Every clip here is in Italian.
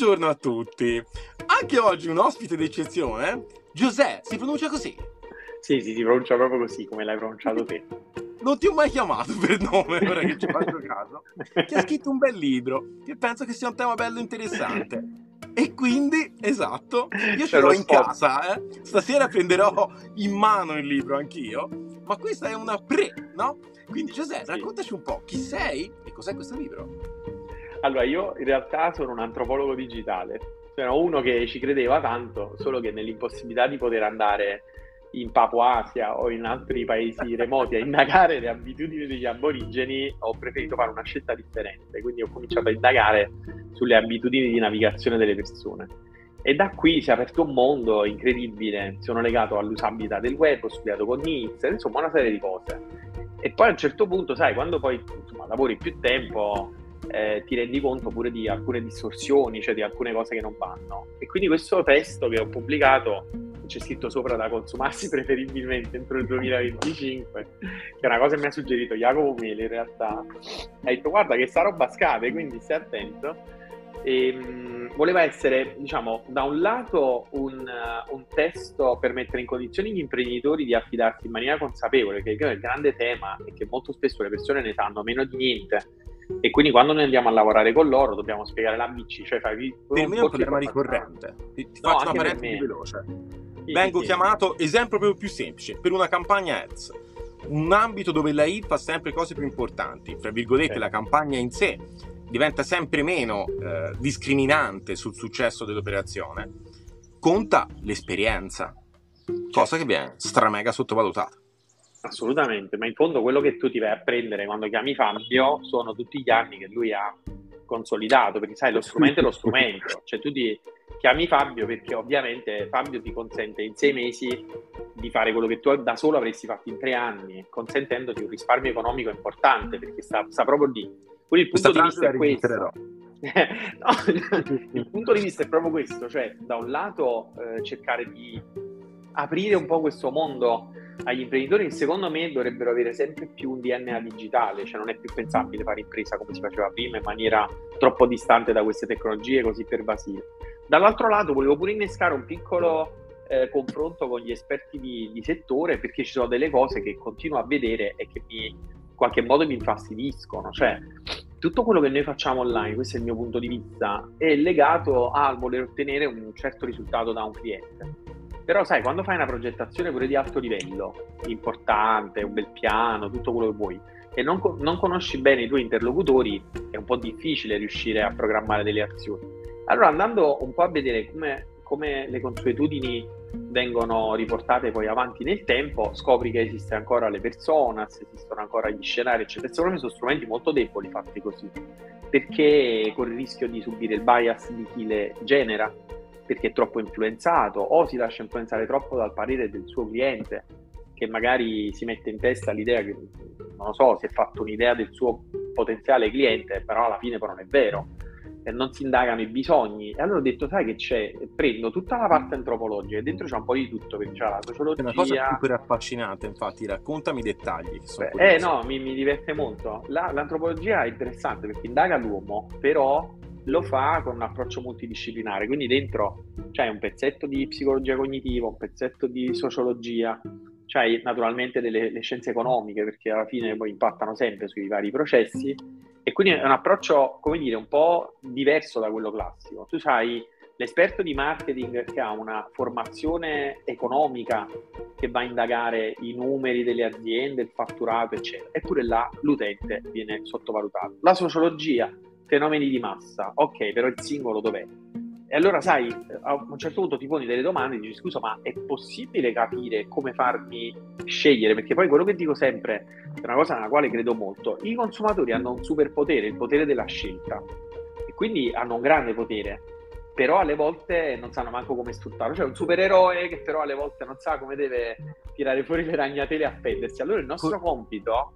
Buongiorno a tutti. Anche oggi un ospite d'eccezione. Giuseppe, si pronuncia così? Sì, sì, si pronuncia proprio così, come l'hai pronunciato te. Non ti ho mai chiamato per nome, ora che ci faccio caso. Che ha scritto un bel libro, che penso che sia un tema bello interessante. E quindi, esatto, io ce l'ho in casa, eh? Stasera prenderò in mano il libro anch'io, ma questa è una pre, no? Quindi Giuseppe, sì. raccontaci un po' chi sei e cos'è questo libro. Allora, io in realtà sono un antropologo digitale, sono uno che ci credeva tanto, solo che nell'impossibilità di poter andare in Papua Asia o in altri paesi remoti a indagare le abitudini degli aborigeni, ho preferito fare una scelta differente. Quindi ho cominciato a indagare sulle abitudini di navigazione delle persone. E da qui si è aperto un mondo incredibile. Sono legato all'usabilità del web, ho studiato con Nizza, insomma, una serie di cose. E poi a un certo punto, sai, quando poi insomma, lavori più tempo, eh, ti rendi conto pure di alcune distorsioni, cioè di alcune cose che non vanno. E quindi questo testo che ho pubblicato c'è scritto sopra da consumarsi preferibilmente entro il 2025, che è una cosa che mi ha suggerito Jacopo Mele in realtà. Ha detto guarda che sta roba scade, quindi stai attento. E, mh, voleva essere, diciamo, da un lato un, uh, un, testo per mettere in condizione gli imprenditori di affidarsi in maniera consapevole, che è il grande tema e che molto spesso le persone ne sanno meno di niente e quindi quando noi andiamo a lavorare con loro dobbiamo spiegare l'ABC, cioè fai per me è un problema ricorrente. Ti, ti no, faccio una parentesi veloce. Sì, Vengo sì. chiamato esempio proprio più semplice per una campagna ads. Un ambito dove la IT fa sempre cose più importanti, tra virgolette, la campagna in sé diventa sempre meno eh, discriminante sul successo dell'operazione, conta l'esperienza, cosa che viene stramega sottovalutata. Assolutamente, ma in fondo quello che tu ti vai a prendere quando chiami Fabio sono tutti gli anni che lui ha consolidato, perché sai, lo strumento è lo strumento, cioè tu ti chiami Fabio perché ovviamente Fabio ti consente in sei mesi di fare quello che tu da solo avresti fatto in tre anni, consentendoti un risparmio economico importante, perché sta, sta proprio lì. Quindi il punto Questa di vista è questo. no, il punto di vista è proprio questo, cioè da un lato eh, cercare di aprire un po' questo mondo agli imprenditori secondo me dovrebbero avere sempre più un DNA digitale, cioè non è più pensabile fare impresa come si faceva prima in maniera troppo distante da queste tecnologie così pervasive. Dall'altro lato volevo pure innescare un piccolo eh, confronto con gli esperti di, di, settore perché ci sono delle cose che continuo a vedere e che mi, in qualche modo mi infastidiscono, cioè tutto quello che noi facciamo online, questo è il mio punto di vista, è legato al voler ottenere un certo risultato da un cliente però sai, quando fai una progettazione pure di alto livello, importante, un bel piano, tutto quello che vuoi, e non, non conosci bene i tuoi interlocutori, è un po' difficile riuscire a programmare delle azioni. Allora, andando un po' a vedere come, come le consuetudini vengono riportate poi avanti nel tempo, scopri che esiste ancora le persone, esistono ancora gli scenari, eccetera. Secondo me sono strumenti molto deboli fatti così, perché con il rischio di subire il bias di chi le genera perché è troppo influenzato o si lascia influenzare troppo dal parere del suo cliente che magari si mette in testa l'idea che, non lo so, si è fatto un'idea del suo potenziale cliente, però alla fine però non è vero, e non si indagano i bisogni. E allora ho detto, sai che c'è? Prendo tutta la parte antropologica e dentro c'è un po' di tutto, perché c'è la sociologia... È una cosa super affascinante, infatti, raccontami i dettagli. Beh, eh no, mi, mi diverte molto. La, l'antropologia è interessante perché indaga l'uomo, però lo fa con un approccio multidisciplinare, quindi dentro c'è un pezzetto di psicologia cognitiva, un pezzetto di sociologia, c'hai naturalmente delle scienze economiche perché alla fine poi impattano sempre sui vari processi e quindi è un approccio, come dire, un po' diverso da quello classico. Tu sai l'esperto di marketing che ha una formazione economica che va a indagare i numeri delle aziende, il fatturato, eccetera, eppure là l'utente viene sottovalutato. La sociologia fenomeni di massa, ok, però il singolo dov'è? E allora, sai, a un certo punto ti poni delle domande e dici, scusa, ma è possibile capire come farmi scegliere? Perché poi quello che dico sempre è una cosa nella quale credo molto. I consumatori hanno un superpotere, il potere della scelta, e quindi hanno un grande potere, però alle volte non sanno manco come sfruttarlo. Cioè un supereroe che però alle volte non sa come deve tirare fuori le ragnatele e appendersi. Allora il nostro compito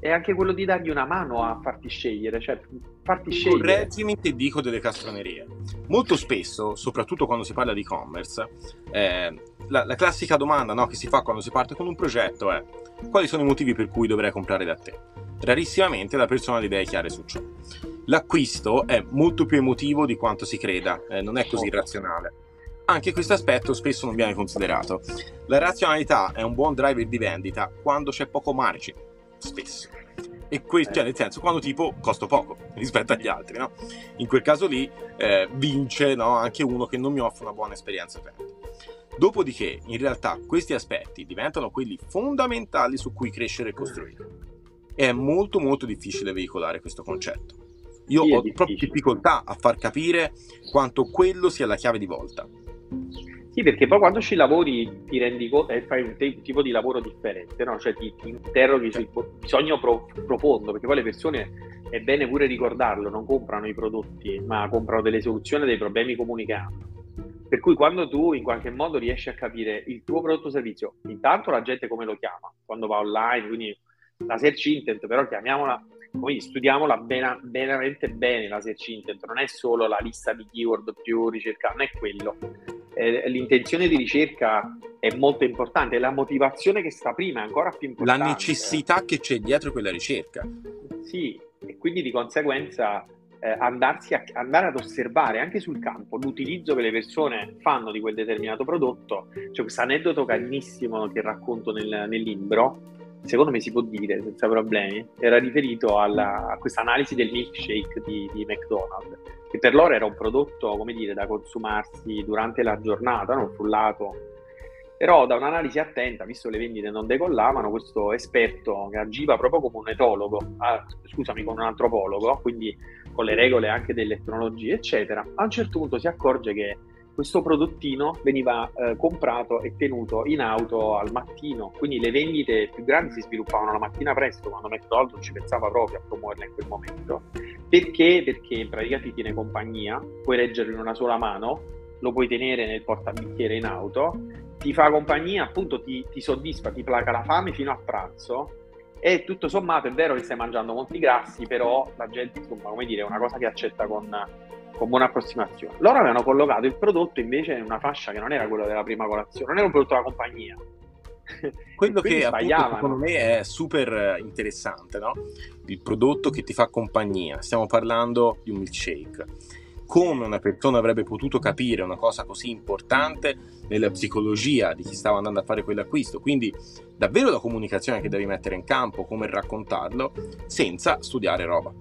è anche quello di dargli una mano a farti scegliere, cioè farti scegliere. Correggimi se dico delle castronerie. Molto spesso, soprattutto quando si parla di e-commerce, eh, la, la, classica domanda no, che si fa quando si parte con un progetto è quali sono i motivi per cui dovrei comprare da te? Rarissimamente la persona ha le idee chiare su ciò. L'acquisto è molto più emotivo di quanto si creda, eh, non è così razionale. Anche questo aspetto spesso non viene considerato. La razionalità è un buon driver di vendita quando c'è poco margine, spesso. E que- cioè, nel senso, quando tipo costo poco rispetto agli altri, no? In quel caso lì eh, vince no? anche uno che non mi offre una buona esperienza utente. Dopodiché, in realtà, questi aspetti diventano quelli fondamentali su cui crescere e costruire. E è molto molto difficile veicolare questo concetto. Io sì, ho proprio difficoltà a far capire quanto quello sia la chiave di volta. Sì, perché poi quando ci lavori ti rendi conto e fai un te- tipo di lavoro differente, no? Cioè ti, ti interroghi sul bisogno pro- profondo, perché poi le persone, è bene pure ricordarlo, non comprano i prodotti, ma comprano delle soluzioni dei problemi comuni che hanno. Per cui quando tu in qualche modo riesci a capire il tuo prodotto o servizio, intanto la gente come lo chiama, quando va online, quindi la search intent, però chiamiamola quindi studiamola ben, veramente bene la search intent, non è solo la lista di keyword più ricercata, non è quello. Eh, l'intenzione di ricerca è molto importante, la motivazione che sta prima è ancora più importante. La necessità che c'è dietro quella ricerca. Sì, e quindi di conseguenza eh, andarsi a, andare ad osservare anche sul campo l'utilizzo che le persone fanno di quel determinato prodotto. C'è questo aneddoto carinissimo che racconto nel, nel libro secondo me si può dire senza problemi, era riferito alla, a questa analisi del milkshake di, di, McDonald's, che per loro era un prodotto, come dire, da consumarsi durante la giornata, non frullato. Però da un'analisi attenta, visto le vendite non decollavano, questo esperto che agiva proprio come un etologo, ah, scusami, come un antropologo, quindi con le regole anche delle tecnologie, eccetera, a un certo punto si accorge che questo prodottino veniva eh, comprato e tenuto in auto al mattino, quindi le vendite più grandi si sviluppavano la mattina presto, quando McDonald's non ci pensava proprio a promuoverla in quel momento. Perché? Perché in pratica ti tiene compagnia, puoi leggerlo in una sola mano, lo puoi tenere nel portabicchiere in auto, ti fa compagnia, appunto ti, ti soddisfa, ti placa la fame fino a pranzo e tutto sommato è vero che stai mangiando molti grassi, però la gente, insomma, come dire, è una cosa che accetta con con buona approssimazione. Loro avevano collocato il prodotto invece in una fascia che non era quella della prima colazione, non era un prodotto della compagnia. Quello che appunto, secondo me è super interessante, no? Il prodotto che ti fa compagnia. Stiamo parlando di un milkshake. Come una persona avrebbe potuto capire una cosa così importante nella psicologia di chi stava andando a fare quell'acquisto? Quindi davvero la comunicazione che devi mettere in campo, come raccontarlo, senza studiare roba.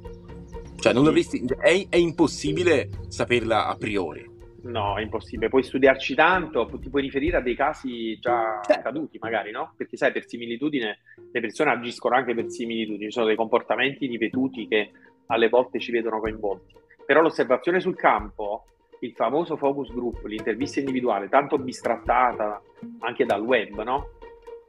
Cioè, non dovresti, è, è impossibile saperla a priori. No, è impossibile. Puoi studiarci tanto, ti puoi riferire a dei casi già certo. accaduti, magari, no? Perché sai, per similitudine le persone agiscono anche per similitudine, ci sono dei comportamenti ripetuti che alle volte ci vedono coinvolti. Però l'osservazione sul campo, il famoso focus group, l'intervista individuale, tanto bistrattata anche dal web, no?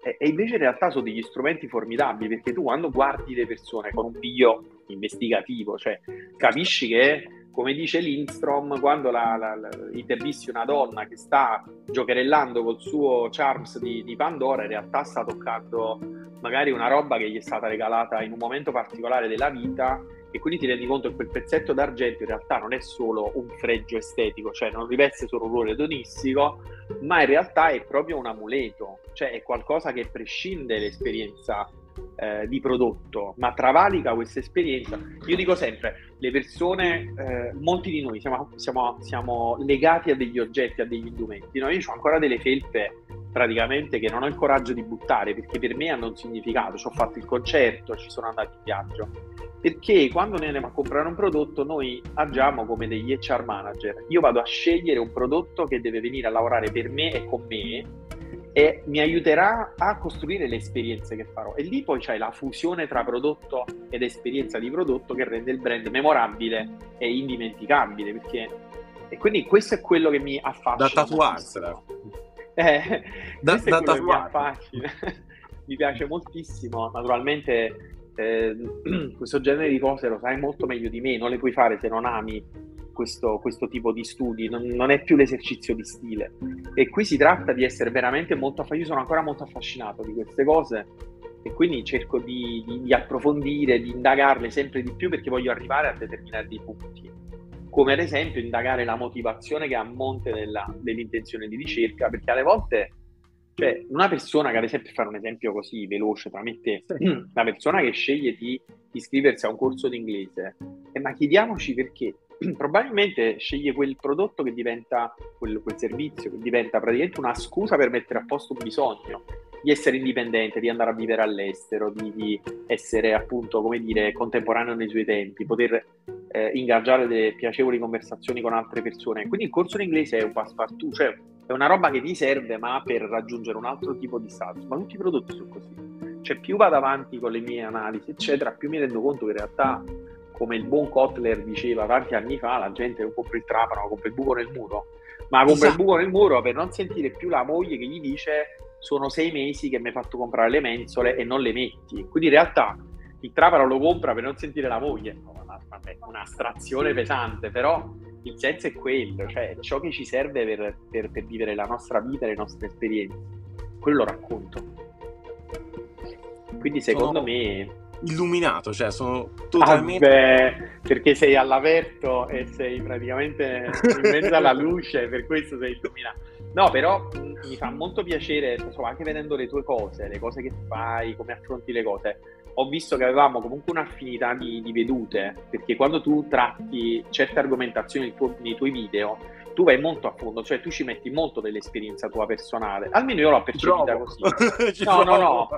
E, e invece in realtà sono degli strumenti formidabili perché tu quando guardi le persone con un piglio investigativo, cioè capisci che, come dice Lindstrom, quando la, la, la, intervisti una donna che sta giocherellando col suo charms di, di Pandora, in realtà sta toccando magari una roba che gli è stata regalata in un momento particolare della vita e quindi ti rendi conto che quel pezzetto d'argento in realtà non è solo un fregio estetico, cioè non riveste solo un ruolo edonistico, ma in realtà è proprio un amuleto, cioè è qualcosa che prescinde l'esperienza eh, di prodotto, ma travalica questa esperienza. Io dico sempre, le persone, eh, molti di noi siamo, siamo, siamo, legati a degli oggetti, a degli indumenti. No? Io ho ancora delle felpe praticamente che non ho il coraggio di buttare perché per me hanno un significato. Ci ho fatto il concerto, ci sono andato in viaggio. Perché quando noi andiamo a comprare un prodotto, noi agiamo come degli HR manager. Io vado a scegliere un prodotto che deve venire a lavorare per me e con me e mi aiuterà a costruire le esperienze che farò. E lì poi c'è la fusione tra prodotto ed esperienza di prodotto che rende il brand memorabile e indimenticabile. Perché... E quindi questo è quello che mi affascina. Da tatuarsela. Eh, da, da tatuarsela. mi piace moltissimo. Naturalmente eh, questo genere di cose lo sai molto meglio di me, non le puoi fare se non ami questo, questo tipo di studi, non, non, è più l'esercizio di stile. E qui si tratta di essere veramente molto, io sono ancora molto affascinato di queste cose e quindi cerco di, di, di approfondire, di indagarle sempre di più perché voglio arrivare a determinati punti. Come ad esempio indagare la motivazione che è a monte della, dell'intenzione di ricerca, perché alle volte Cioè, una persona che ad esempio, fare un esempio così veloce tra me e te, una persona che sceglie di iscriversi a un corso di inglese, eh, ma chiediamoci perché probabilmente sceglie quel prodotto che diventa, quel, quel, servizio che diventa praticamente una scusa per mettere a posto un bisogno di essere indipendente, di andare a vivere all'estero, di, di essere appunto, come dire, contemporaneo nei suoi tempi, poter eh, ingaggiare delle piacevoli conversazioni con altre persone. Quindi il corso in inglese è un passepartout, cioè è una roba che ti serve ma per raggiungere un altro tipo di status. Ma tutti i prodotti sono così. Cioè più vado avanti con le mie analisi, eccetera, più mi rendo conto che in realtà come il buon Kotler diceva tanti anni fa, la gente non compra il trapano, compra il buco nel muro, ma compra esatto. il buco nel muro per non sentire più la moglie che gli dice sono sei mesi che mi hai fatto comprare le mensole e non le metti. Quindi in realtà il trapano lo compra per non sentire la moglie. No, vabbè, un'astrazione pesante, però il senso è quello, cioè ciò che ci serve per, per, per vivere la nostra vita, le nostre esperienze. Quello lo racconto. Quindi secondo sono... me illuminato, cioè sono totalmente... Beh, perché sei all'aperto e sei praticamente in mezzo alla luce, per questo sei illuminato. No, però mi fa molto piacere, insomma, anche vedendo le tue cose, le cose che fai, come affronti le cose. Ho visto che avevamo comunque un'affinità di, di vedute, perché quando tu tratti certe argomentazioni nei, tuoi, nei tuoi video, tu vai molto a fondo, cioè tu ci metti molto dell'esperienza tua personale. Almeno io l'ho percepita così. no, no, no,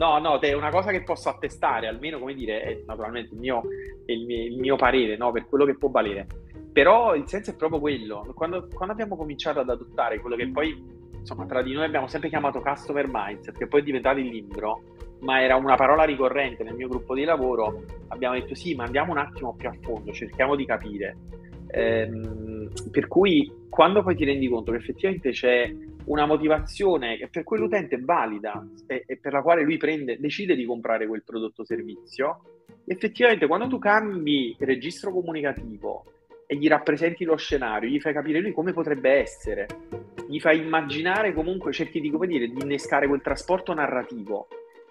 no, no, è una cosa che posso attestare, almeno come dire, è naturalmente il mio, il mio, il mio parere, no? per quello che può valere. Però il senso è proprio quello. Quando, quando abbiamo cominciato ad adottare quello che poi insomma, tra di noi abbiamo sempre chiamato customer mindset, che poi è diventato il libro, ma era una parola ricorrente nel mio gruppo di lavoro, abbiamo detto sì, ma andiamo un attimo più a fondo, cerchiamo di capire. Ehm, per cui quando poi ti rendi conto che effettivamente c'è una motivazione che per quell'utente è valida e, e per la quale lui prende, decide di comprare quel prodotto o servizio, effettivamente quando tu cambi il registro comunicativo e gli rappresenti lo scenario, gli fai capire lui come potrebbe essere, gli fai immaginare comunque, cerchi di, come dire, di innescare quel trasporto narrativo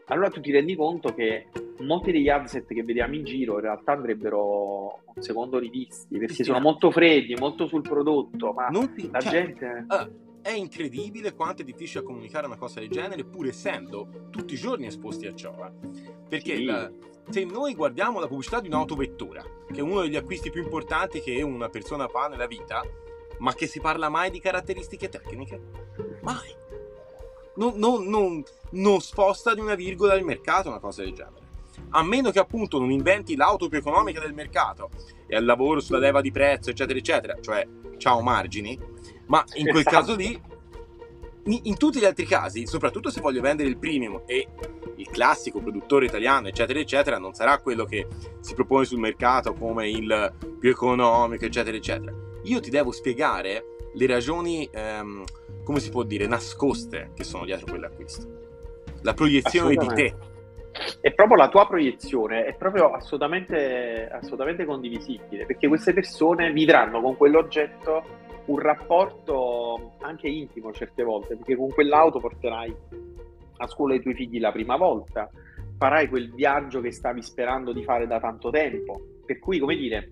allora tu ti rendi conto che molti degli asset che vediamo in giro in realtà andrebbero un secondo rivisti perché sì, sono molto freddi, molto sul prodotto, ma ti, la cioè, gente... Uh, è incredibile quanto è difficile comunicare una cosa del genere pur essendo tutti i giorni esposti a ciò. Eh. Perché sì. la, se noi guardiamo la pubblicità di un'autovettura, che è uno degli acquisti più importanti che una persona fa nella vita, ma che si parla mai di caratteristiche tecniche? Mai non, non, non, non sposta di una virgola il mercato una cosa del genere. A meno che appunto non inventi l'auto più economica del mercato e al lavoro sulla leva di prezzo, eccetera, eccetera, cioè ciao margini, ma in quel esatto. caso lì, in, in, tutti gli altri casi, soprattutto se voglio vendere il premium e il classico produttore italiano, eccetera, eccetera, non sarà quello che si propone sul mercato come il più economico, eccetera, eccetera. Io ti devo spiegare le ragioni ehm, come si può dire, nascoste che sono dietro quell'acquisto. La proiezione di te. È proprio la tua proiezione, è proprio assolutamente, assolutamente condivisibile, perché queste persone vivranno con quell'oggetto un rapporto anche intimo certe volte, perché con quell'auto porterai a scuola i tuoi figli la prima volta, farai quel viaggio che stavi sperando di fare da tanto tempo. Per cui, come dire,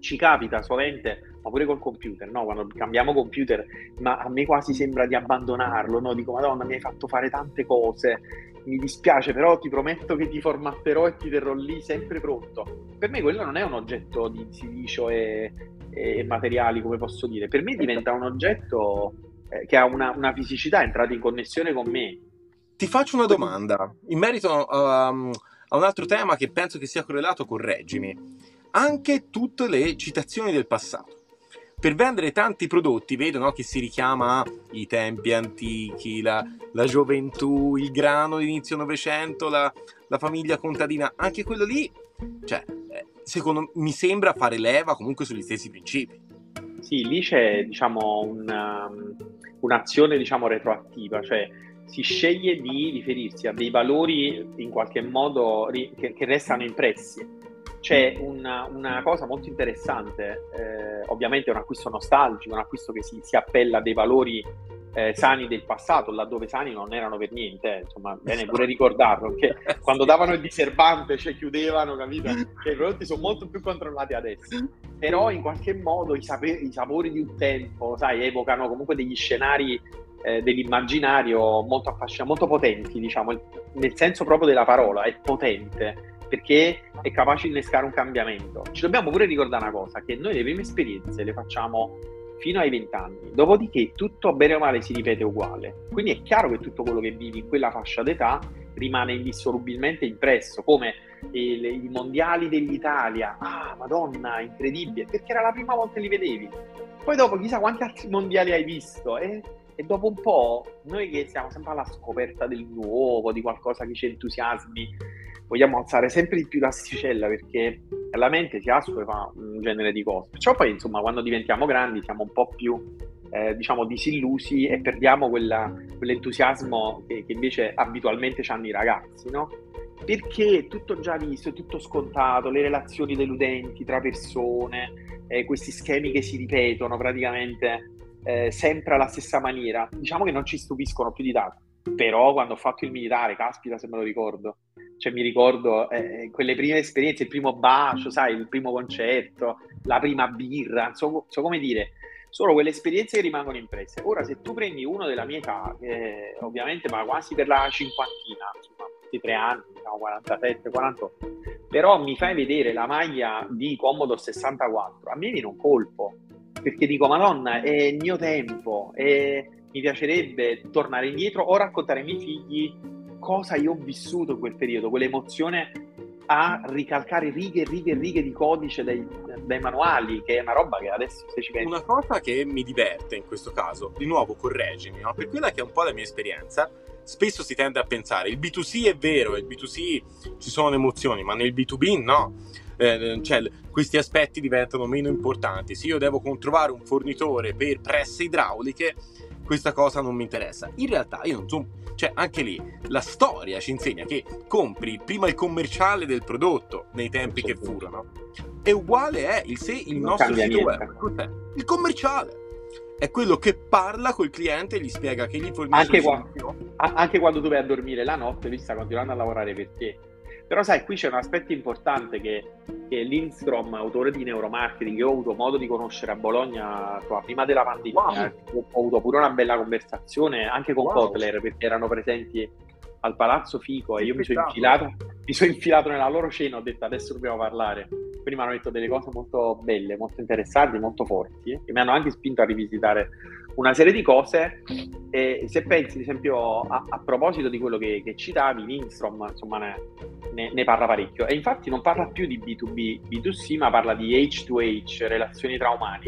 ci capita sovente ma pure col computer, no? Quando cambiamo computer, ma a me quasi sembra di abbandonarlo, no? Dico, madonna, mi hai fatto fare tante cose, mi dispiace, però ti prometto che ti formatterò e ti terrò lì sempre pronto. Per me quello non è un oggetto di silicio e, e materiali, come posso dire. Per me diventa un oggetto eh, che ha una, una fisicità, è entrato in connessione con me. Ti faccio una domanda in merito um, a un altro tema che penso che sia correlato, correggimi. Anche tutte le citazioni del passato per vendere tanti prodotti, vedo no, che si richiama i tempi antichi, la, la gioventù, il grano d'inizio Novecento, la, la, famiglia contadina, anche quello lì, cioè, eh, secondo mi sembra fare leva comunque sugli stessi principi. Sì, lì c'è diciamo, una, un'azione diciamo, retroattiva, cioè si sceglie di riferirsi a dei valori in qualche modo che, che restano impressi c'è una, una, cosa molto interessante, eh, ovviamente è un acquisto nostalgico, un acquisto che si, si appella a dei valori eh, sani del passato, laddove sani non erano per niente, eh, insomma, bene pure ricordarlo, che quando davano il diserbante, cioè chiudevano, capito? Che i prodotti sono molto più controllati adesso, però in qualche modo i, sape- i sapori di un tempo, sai, evocano comunque degli scenari eh, dell'immaginario molto affascinanti, molto potenti, diciamo, nel senso proprio della parola, è potente perché è capace di innescare un cambiamento. Ci dobbiamo pure ricordare una cosa, che noi le prime esperienze le facciamo fino ai 20 anni, dopodiché tutto bene o male si ripete uguale. Quindi è chiaro che tutto quello che vivi in quella fascia d'età rimane indissolubilmente impresso, come i, i mondiali dell'Italia. Ah, madonna, incredibile, perché era la prima volta che li vedevi. Poi dopo chissà quanti altri mondiali hai visto e, e dopo un po' noi che siamo sempre alla scoperta del nuovo, di qualcosa che ci entusiasmi, vogliamo alzare sempre di più l'asticella perché la mente si assuefa un genere di cose. Perciò poi, insomma, quando diventiamo grandi siamo un po' più, eh, diciamo, disillusi e perdiamo quella, quell'entusiasmo che, che, invece abitualmente hanno i ragazzi, no? Perché tutto già visto, tutto scontato, le relazioni deludenti tra persone, eh, questi schemi che si ripetono praticamente eh, sempre alla stessa maniera, diciamo che non ci stupiscono più di tanto. Però quando ho fatto il militare, caspita se me lo ricordo, cioè mi ricordo eh, quelle prime esperienze, il primo bacio, sai, il primo concerto, la prima birra, so, so come dire, sono quelle esperienze che rimangono impresse. Ora, se tu prendi uno della mia età, eh, ovviamente, ma quasi per la cinquantina, insomma, 23 anni, diciamo 47, 48, però mi fai vedere la maglia di Comodo 64, a me viene un colpo, perché dico, madonna, è il mio tempo, e mi piacerebbe tornare indietro o raccontare ai miei figli cosa io ho vissuto in quel periodo, quell'emozione a ricalcare righe e righe e righe di codice dai, dai, manuali, che è una roba che adesso se ci pensi. Una cosa che mi diverte in questo caso, di nuovo correggimi, no? per quella che è un po' la mia esperienza, spesso si tende a pensare il B2C è vero, il B2C ci sono le emozioni, ma nel B2B no. Eh, cioè, questi aspetti diventano meno importanti. Se io devo trovare un fornitore per presse idrauliche, questa cosa non mi interessa. In realtà io non sono cioè, anche lì la storia ci insegna che compri prima il commerciale del prodotto nei tempi che furono. E uguale è il, se, il nostro sito web. Cos'è? Il commerciale. È quello che parla col cliente e gli spiega che gli fornisce anche, anche quando tu vai a dormire la notte, lui sta continuando a lavorare per te però sai, qui c'è un aspetto importante che, che Lindstrom, autore di neuromarketing, che ho avuto modo di conoscere a Bologna prima della pandemia, wow. ho avuto pure una bella conversazione anche con wow. Kotler perché erano presenti al Palazzo Fico e io mi sono, infilato, mi sono infilato nella loro cena, ho detto adesso dobbiamo parlare. Quindi mi hanno detto delle cose molto belle, molto interessanti, molto forti e mi hanno anche spinto a rivisitare una serie di cose e se pensi ad esempio a, a proposito di quello che, che citavi, Lindstrom insomma ne, ne, ne, parla parecchio. E infatti non parla più di B2B, B2C ma parla di H2H, relazioni tra umani.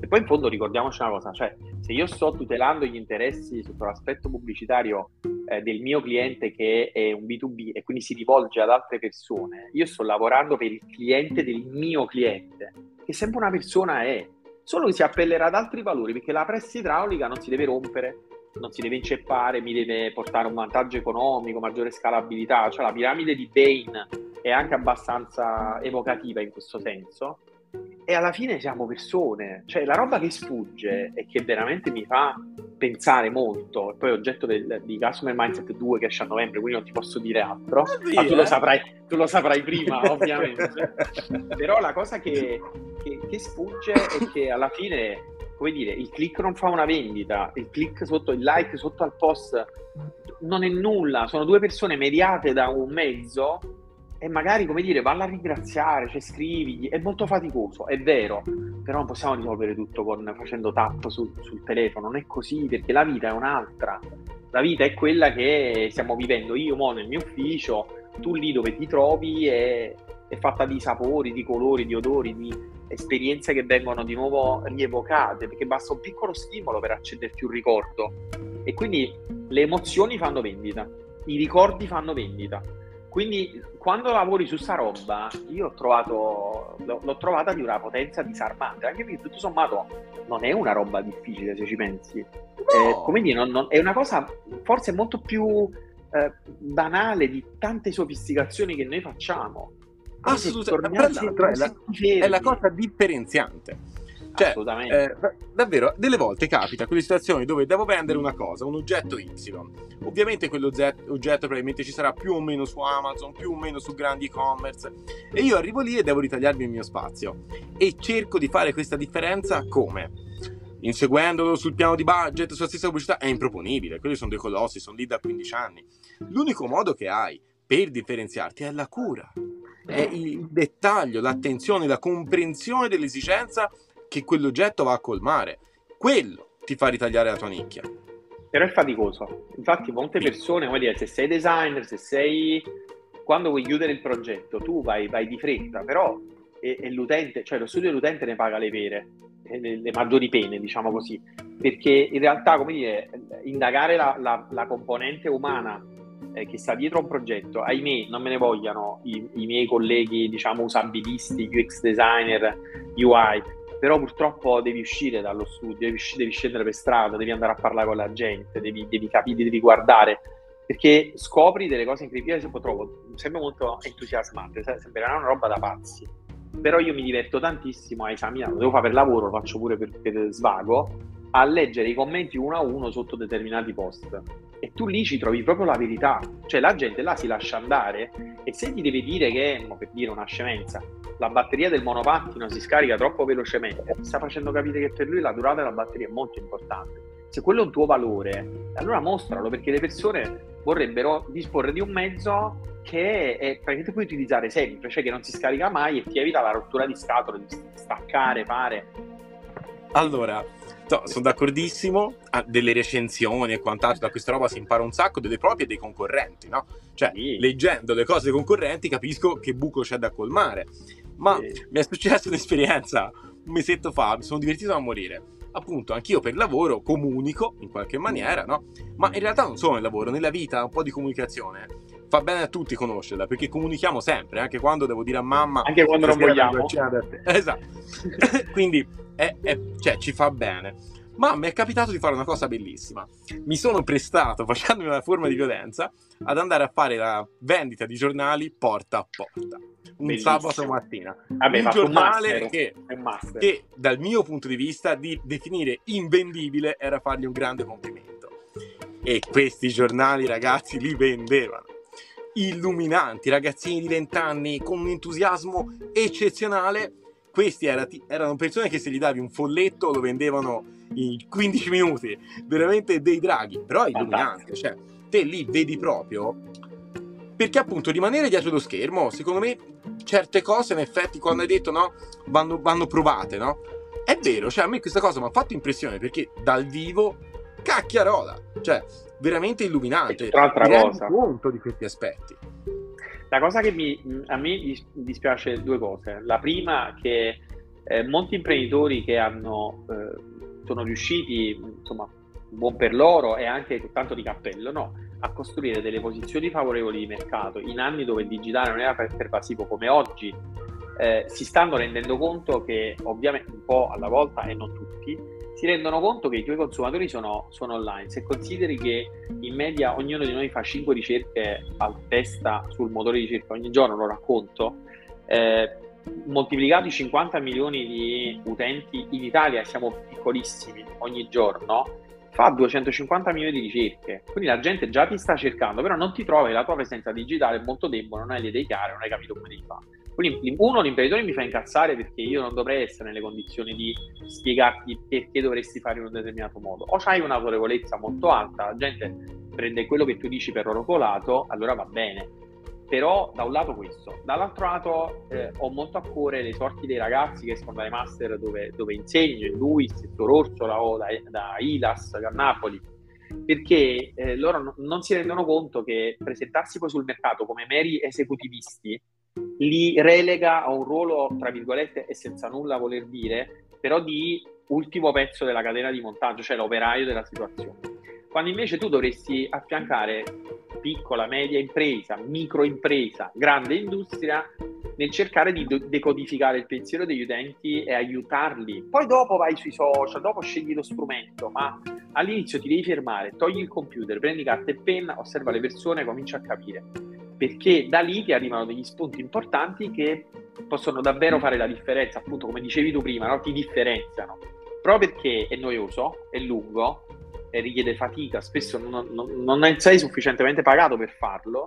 E poi in fondo ricordiamoci una cosa, cioè se io sto tutelando gli interessi sotto l'aspetto pubblicitario eh, del mio cliente che è un B2B e quindi si rivolge ad altre persone, io sto lavorando per il cliente del mio cliente, che sempre una persona è, solo che si appellerà ad altri valori perché la pressa idraulica non si deve rompere, non si deve inceppare, mi deve portare un vantaggio economico, maggiore scalabilità, cioè la piramide di Bain è anche abbastanza evocativa in questo senso. E alla fine siamo persone, cioè la roba che sfugge e che veramente mi fa pensare molto, poi oggetto del, di Customer Mindset 2 che esce a novembre, quindi non ti posso dire altro, ma tu lo eh? saprai, tu lo saprai prima ovviamente, però la cosa che, che, che sfugge è che alla fine, come dire, il click non fa una vendita, il click sotto, il like sotto al post non è nulla, sono due persone mediate da un mezzo e magari, come dire, valla a ringraziare, cioè scrivigli, è molto faticoso, è vero, però non possiamo risolvere tutto con, facendo tap su, sul telefono, non è così, perché la vita è un'altra, la vita è quella che stiamo vivendo io mo nel mio ufficio, tu lì dove ti trovi è, è fatta di sapori, di colori, di odori, di esperienze che vengono di nuovo rievocate, perché basta un piccolo stimolo per accenderti un ricordo e quindi le emozioni fanno vendita, i ricordi fanno vendita. Quindi quando lavori su sta roba, io ho trovato, l'ho trovata di una potenza disarmante, anche perché tutto sommato non è una roba difficile se ci pensi. No. Eh, come dire, non, non, è una cosa forse molto più eh, banale di tante sofisticazioni che noi facciamo. Assolutamente, è la, è la cosa differenziante. Cioè, eh, davvero, delle volte capita quelle situazioni dove devo vendere una cosa, un oggetto Y. Ovviamente quell'oggetto probabilmente ci sarà più o meno su Amazon, più o meno su grandi e-commerce. E io arrivo lì e devo ritagliarmi il mio spazio. E cerco di fare questa differenza come? inseguendolo sul piano di budget, sulla stessa pubblicità, è improponibile. Quelli sono dei colossi, sono lì da 15 anni. L'unico modo che hai per differenziarti è la cura, è il dettaglio, l'attenzione, la comprensione dell'esigenza che quell'oggetto va a colmare. Quello ti fa ritagliare la tua nicchia. Però è faticoso. Infatti, molte persone, come dire, se sei designer, se sei. Quando vuoi chiudere il progetto, tu vai, vai di fretta, però e, e l'utente, cioè lo studio dell'utente ne paga le pere, le, le, maggiori pene, diciamo così, perché in realtà, come dire, indagare la, la, la componente umana eh, che sta dietro a un progetto, ahimè, non me ne vogliano i, i miei colleghi, diciamo, usabilisti, UX designer, UI, però purtroppo devi uscire dallo studio, devi, devi, scendere per strada, devi andare a parlare con la gente, devi, devi capire, devi guardare, perché scopri delle cose incredibili, io trovo sempre molto entusiasmante, sembrerà una roba da pazzi, però io mi diverto tantissimo a esaminare, lo devo fare per lavoro, lo faccio pure per, per svago, a leggere i commenti uno a uno sotto determinati post. E tu lì ci trovi proprio la verità, cioè la gente là si lascia andare e se ti deve dire che, per dire una scemenza, la batteria del monopattino si scarica troppo velocemente, ti sta facendo capire che per lui la durata della batteria è molto importante. Se quello è un tuo valore, allora mostralo perché le persone vorrebbero disporre di un mezzo che è, praticamente puoi utilizzare sempre, cioè che non si scarica mai e ti evita la rottura di scatole, di staccare, fare. Allora, no, sono d'accordissimo, ah, delle recensioni e quant'altro, da questa roba si impara un sacco delle proprie e dei concorrenti, no? Cioè, sì. leggendo le cose dei concorrenti capisco che buco c'è da colmare. Ma sì. mi è successa un'esperienza un mesetto fa, mi sono divertito a morire. Appunto, anch'io per lavoro comunico in qualche maniera, no? Ma in realtà non solo nel lavoro, nella vita un po' di comunicazione fa bene a tutti conoscerla perché comunichiamo sempre, anche quando devo dire a mamma. Anche quando non vogliamo. Esatto. Quindi è, è, cioè, ci fa bene. Ma mi è capitato di fare una cosa bellissima. Mi sono prestato, facendomi una forma di violenza, ad andare a fare la vendita di giornali porta a porta. Un Bellissimo. sabato mattina. Vabbè, un giornale un che, che, dal mio punto di vista, di definire invendibile era fargli un grande complimento. E questi giornali, ragazzi, li vendevano illuminanti, ragazzini di 20 anni con un entusiasmo eccezionale. Questi erano persone che se gli davi un folletto lo vendevano in 15 minuti, veramente dei draghi, però è illuminante, cioè te lì vedi proprio perché appunto rimanere dietro lo schermo, secondo me certe cose in effetti quando hai detto no, vanno, vanno provate, no? È vero, cioè a me questa cosa mi ha fatto impressione perché dal vivo cacchiarola, cioè veramente illuminante. Tra l'altra cosa. conto di questi aspetti. La cosa che mi, a me dispiace due cose. La prima che eh, molti imprenditori che hanno, eh, sono riusciti, insomma, buon per loro e anche tanto di cappello, no, a costruire delle posizioni favorevoli di mercato in anni dove il digitale non era pervasivo come oggi, eh, si stanno rendendo conto che ovviamente un po' alla volta e non tutti, si rendono conto che i tuoi consumatori sono, sono, online. Se consideri che in media ognuno di noi fa 5 ricerche a testa sul motore di ricerca ogni giorno, lo racconto, eh, moltiplicati 50 milioni di utenti in Italia, siamo piccolissimi ogni giorno, fa 250 milioni di ricerche. Quindi la gente già ti sta cercando, però non ti trovi, la tua presenza digitale è molto debole, non hai le idee chiare, non hai capito come devi fare. Quindi uno, l'imprenditore mi fa incazzare perché io non dovrei essere nelle condizioni di spiegarti perché dovresti fare in un determinato modo. O c'hai un'autorevolezza molto alta, la gente prende quello che tu dici per oro colato, allora va bene. Però da un lato questo, dall'altro lato eh, ho molto a cuore le sorti dei ragazzi che escono dai master dove, dove insegno, in lui, il settore Orsola o da, da ILAS, da Napoli, perché eh, loro no, non si rendono conto che presentarsi poi sul mercato come meri esecutivisti li relega a un ruolo, tra virgolette, e senza nulla voler dire, però di ultimo pezzo della catena di montaggio, cioè l'operaio della situazione. Quando invece tu dovresti affiancare piccola, media impresa, microimpresa, grande industria nel cercare di decodificare il pensiero degli utenti e aiutarli. Poi dopo vai sui social, dopo scegli lo strumento, ma all'inizio ti devi fermare, togli il computer, prendi carta e penna, osserva le persone, comincia a capire perché da lì ti arrivano degli spunti importanti che possono davvero fare la differenza, appunto come dicevi tu prima, no? ti differenziano, proprio perché è noioso, è lungo, e richiede fatica, spesso non, non, non sei sufficientemente pagato per farlo,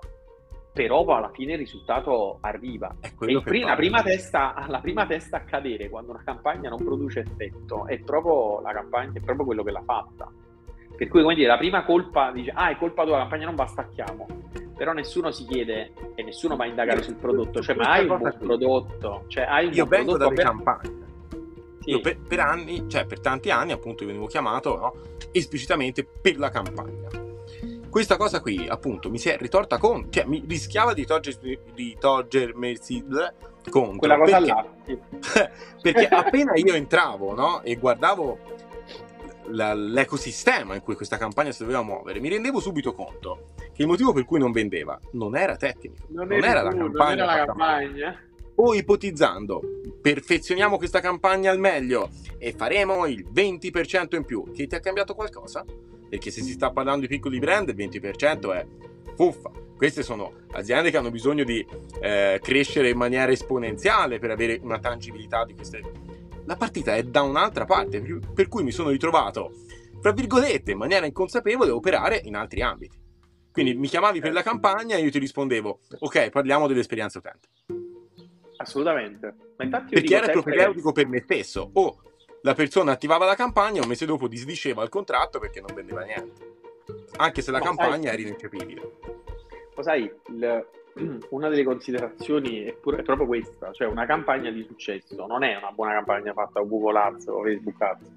però alla fine il risultato arriva. È e pri- la, prima testa, la prima testa a cadere quando una campagna non produce effetto è proprio la campagna, è proprio quello che l'ha fatta. Per cui, come dire, la prima colpa dice, ah, è colpa tua, la campagna non va, stacchiamo. Però nessuno si chiede e nessuno va a indagare sul prodotto. Cioè, ma hai un buon prodotto? Cioè, hai un Io buon vengo dalle per... campagne. Sì. Io per, per, anni, cioè per tanti anni, appunto, venivo chiamato no, esplicitamente per la campagna questa cosa qui, appunto, mi si è ritorta con, cioè mi rischiava di, di togliermi contro. Quella cosa perché, là. perché appena io entravo, no, e guardavo l'ecosistema in cui questa campagna si doveva muovere, mi rendevo subito conto che il motivo per cui non vendeva non era tecnico, non, non era, la campagna. Non era la campagna. O ipotizzando, perfezioniamo questa campagna al meglio e faremo il 20% in più, che ti ha cambiato qualcosa? perché se si sta parlando di piccoli brand il 20% è fuffa. Queste sono aziende che hanno bisogno di eh, crescere in maniera esponenziale per avere una tangibilità di queste. La partita è da un'altra parte, per cui mi sono ritrovato, fra virgolette, in maniera inconsapevole, a operare in altri ambiti. Quindi mi chiamavi per la campagna e io ti rispondevo, ok, parliamo dell'esperienza utente. Assolutamente. Ma infatti Perché era propedeutico per me stesso. O la persona attivava la campagna, un mese dopo disdiceva il contratto perché non vendeva niente. Anche se la Ma campagna sai, era ineccepibile. Ma sai, il, una delle considerazioni è, pure, è, proprio questa, cioè una campagna di successo non è una buona campagna fatta a Google Ads o Facebook Ads.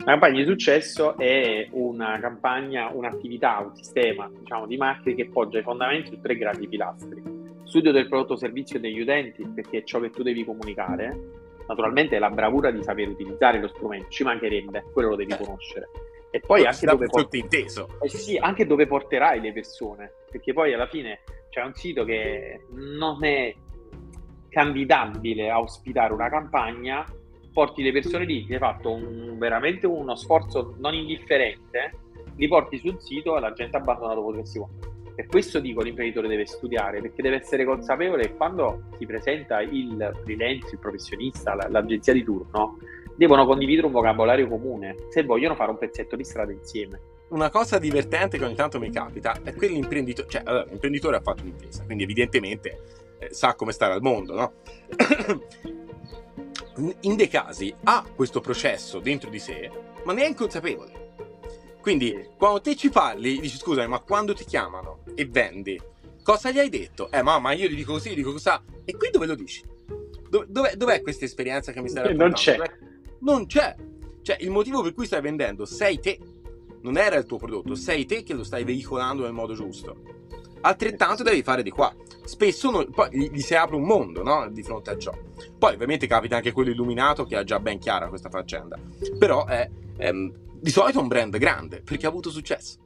Una campagna di successo è una campagna, un'attività, un sistema diciamo, di marketing che poggia i fondamenti su tre grandi pilastri. Studio del prodotto servizio degli utenti, perché è ciò che tu devi comunicare, naturalmente la bravura di saper utilizzare lo strumento, ci mancherebbe, quello lo devi eh. conoscere. E poi anche dove, port- inteso. Eh sì, anche dove porterai le persone, perché poi alla fine c'è un sito che non è candidabile a ospitare una campagna, porti le persone lì, ti hai fatto un, veramente uno sforzo non indifferente, li porti sul sito e la gente abbandona dopo tre secondi. Per questo dico l'imprenditore deve studiare, perché deve essere consapevole che quando si presenta il freelance, il professionista, l'agenzia di turno, devono condividere un vocabolario comune se vogliono fare un pezzetto di strada insieme. Una cosa divertente che ogni tanto mi capita è che l'imprenditore, cioè allora, l'imprenditore ha fatto un'impresa, quindi evidentemente eh, sa come stare al mondo, no? In dei casi ha questo processo dentro di sé, ma ne è inconsapevole quindi quando te ci parli, dici scusami, ma quando ti chiamano e vendi, cosa gli hai detto? Eh mamma, io gli dico così, gli dico cosa. E qui dove lo dici? Dov- dov'è, dov'è, questa esperienza che mi stai raccontando? Non c'è. Non c'è. Cioè, il motivo per cui stai vendendo sei te. Non era il tuo prodotto, sei te che lo stai veicolando nel modo giusto. Altrettanto devi fare di qua. Spesso non, poi gli si apre un mondo no? di fronte a ciò. Poi ovviamente capita anche quello illuminato che ha già ben chiara questa faccenda. Però è, è ehm, di solito è un brand grande perché ha avuto successo.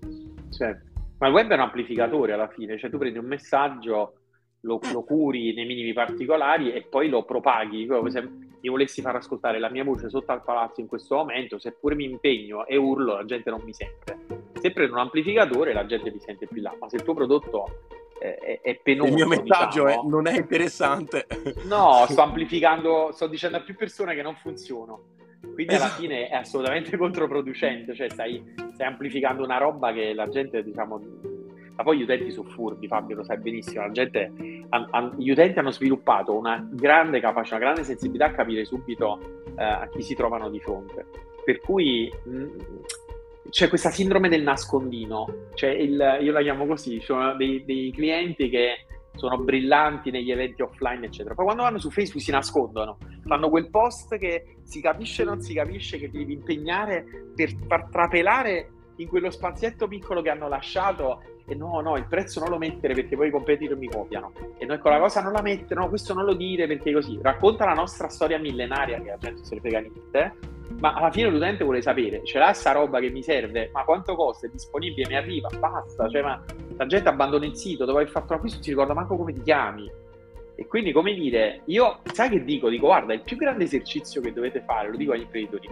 Certo. Ma il web è un amplificatore alla fine, cioè tu prendi un messaggio, lo, lo curi nei minimi particolari e poi lo propaghi. Come se mi volessi far ascoltare la mia voce sotto al palazzo in questo momento, seppure mi impegno e urlo, la gente non mi sente. Se prendo un amplificatore, la gente mi sente più là. Ma se il tuo prodotto è, è penoso. Il mio messaggio diciamo, è, non è interessante. No, sto amplificando, sto dicendo a più persone che non funziono. Quindi alla esatto. fine è assolutamente controproducente, cioè stai, stai, amplificando una roba che la gente, diciamo, ma poi gli utenti sono furbi, Fabio lo sai benissimo, la gente, an, an, gli utenti hanno sviluppato una grande capacità, una grande sensibilità a capire subito eh, a chi si trovano di fronte. Per cui mh, mm, c'è questa sindrome del nascondino, cioè il, io la chiamo così, ci sono dei, dei clienti che sono brillanti negli eventi offline, eccetera. Poi quando vanno su Facebook si nascondono, fanno quel post che si capisce o non si capisce, che devi impegnare per far trapelare in quello spazietto piccolo che hanno lasciato e no, no, il prezzo non lo mettere perché poi i competitor mi copiano. E noi quella cosa non la mettere, no, questo non lo dire perché così. Racconta la nostra storia millenaria che la gente se ne frega niente, ma alla fine l'utente vuole sapere, ce l'ha sta roba che mi serve, ma quanto costa, è disponibile, mi arriva, basta. Cioè, ma la gente abbandona il sito, dopo aver fatto l'acquisto non si ricorda manco come ti chiami. E quindi, come dire, io, sai che dico? Dico, guarda, il più grande esercizio che dovete fare, lo dico agli imprenditori,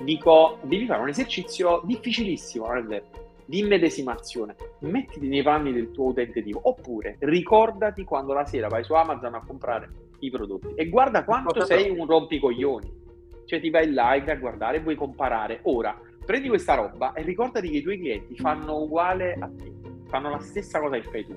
dico, devi fare un esercizio difficilissimo, non di immedesimazione. Mettiti nei panni del tuo utente tipo, oppure ricordati quando la sera vai su Amazon a comprare i prodotti e guarda quanto sei un rompicoglioni. Cioè ti vai in live a guardare vuoi comparare. Ora, prendi questa roba e ricordati che i tuoi clienti fanno uguale a te, fanno la stessa cosa che fai tu.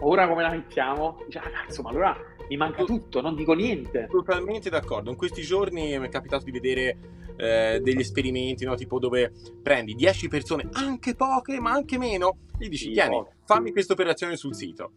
ora come la mettiamo? Ah cazzo, ma allora mi manca tutto, non dico niente. Totalmente d'accordo. In questi giorni mi è capitato di vedere eh, degli esperimenti, no? tipo dove prendi 10 persone, anche poche, ma anche meno, gli dici, sì, tieni, fammi questa operazione sul sito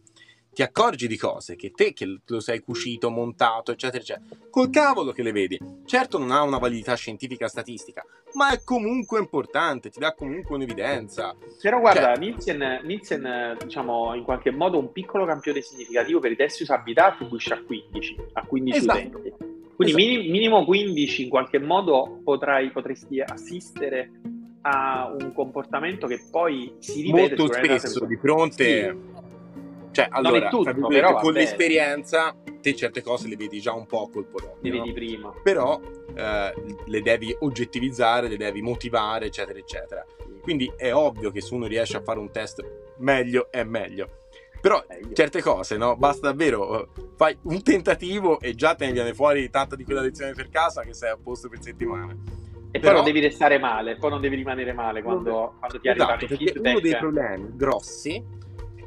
ti accorgi di cose che te che lo sei cucito, montato, eccetera, eccetera. Col cavolo che le vedi. Certo non ha una validità scientifica statistica, ma è comunque importante, ti dà comunque un'evidenza. Però guarda, cioè... Nielsen, diciamo, in qualche modo un piccolo campione significativo per i test di usabilità attribuisce a 15, a 15 esatto. utenti. Quindi esatto. minim, minimo 15 in qualche modo potrai, potresti assistere a un comportamento che poi si ripete molto spesso di fronte sì cioè, allora, tutto, però, con l'esperienza te certe cose le vedi già un po' col prodotto. Le vedi prima. Però eh, le devi oggettivizzare, le devi motivare, eccetera, eccetera. Quindi è ovvio che se uno riesce a fare un test meglio, è meglio. Però meglio. certe cose, no? Basta davvero, fai un tentativo e già te ne viene fuori tanta di quella lezione per casa che sei a posto per settimane. E Però... poi non devi restare male, poi non devi rimanere male quando, quando ti esatto, arriva il feedback. Uno dei problemi grossi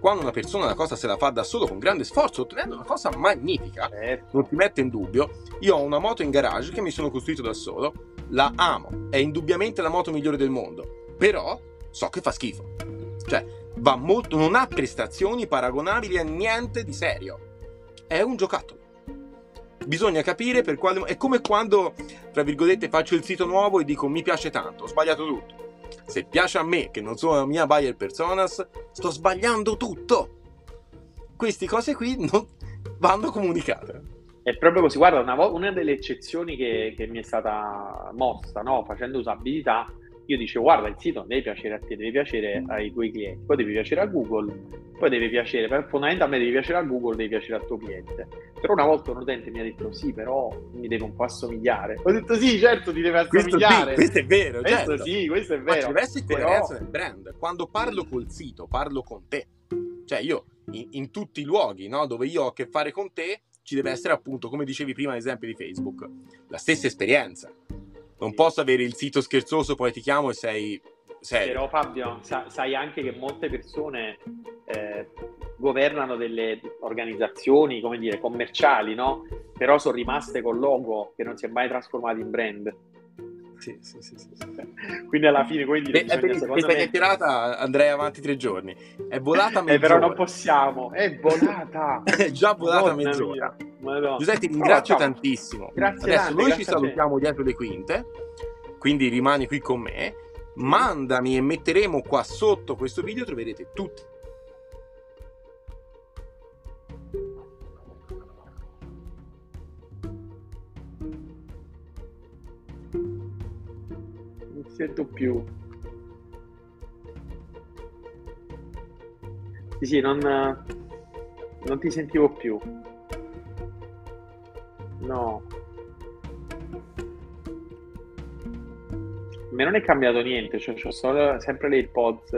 quando una persona una cosa se la fa da solo con grande sforzo, ottenendo una cosa magnifica, certo. non ti mette in dubbio. Io ho una moto in garage che mi sono costruito da solo, la amo, è indubbiamente la moto migliore del mondo, però so che fa schifo. Cioè, va molto, non ha prestazioni paragonabili a niente di serio. È un giocattolo. Bisogna capire per quale... È come quando, tra virgolette, faccio il sito nuovo e dico mi piace tanto, ho sbagliato tutto se piace a me, che non sono la mia buyer personas, sto sbagliando tutto. Queste cose qui non vanno comunicate. È proprio così. Guarda, una, una delle eccezioni che, che, mi è stata mossa no? facendo usabilità io dicevo guarda il sito non deve piacere a te, deve piacere ai tuoi clienti, poi deve piacere a Google, poi deve piacere, fondamentalmente deve piacere a Google, deve piacere al tuo cliente. Però una volta un utente mi ha detto sì, però mi deve un po' assomigliare. Ho detto sì, certo ti deve assomigliare. Questo, sì, questo è vero, questo certo. sì, questo è vero. Ma deve essere coerenza nel brand. Quando parlo col sito, parlo con te. Cioè io in, in tutti i luoghi no, dove io ho a che fare con te, ci deve essere appunto, come dicevi prima, l'esempio di Facebook, la stessa esperienza non posso avere il sito scherzoso, poi ti chiamo e sei serio. Però Fabio, sa- sai anche che molte persone eh, governano delle organizzazioni, come dire, commerciali, no? Però sono rimaste col logo che non si è mai trasformato in brand. Sì, sì, sì, sì, Quindi alla fine, quindi Beh, bisogna, questa me... chiacchierata andrei avanti tre giorni. È volata mezz'ora. Eh, però non possiamo, è volata. è già volata Madonna mezz'ora. Giuseppe, ti ringrazio Però, tantissimo. Grazie Adesso tante, noi ci salutiamo dietro le quinte, quindi rimani qui con me. Mandami e metteremo qua sotto questo video, troverete tutti sento più. Sì, sì, non, non ti sentivo più. No. A me non è cambiato niente, cioè ho solo sempre le AirPods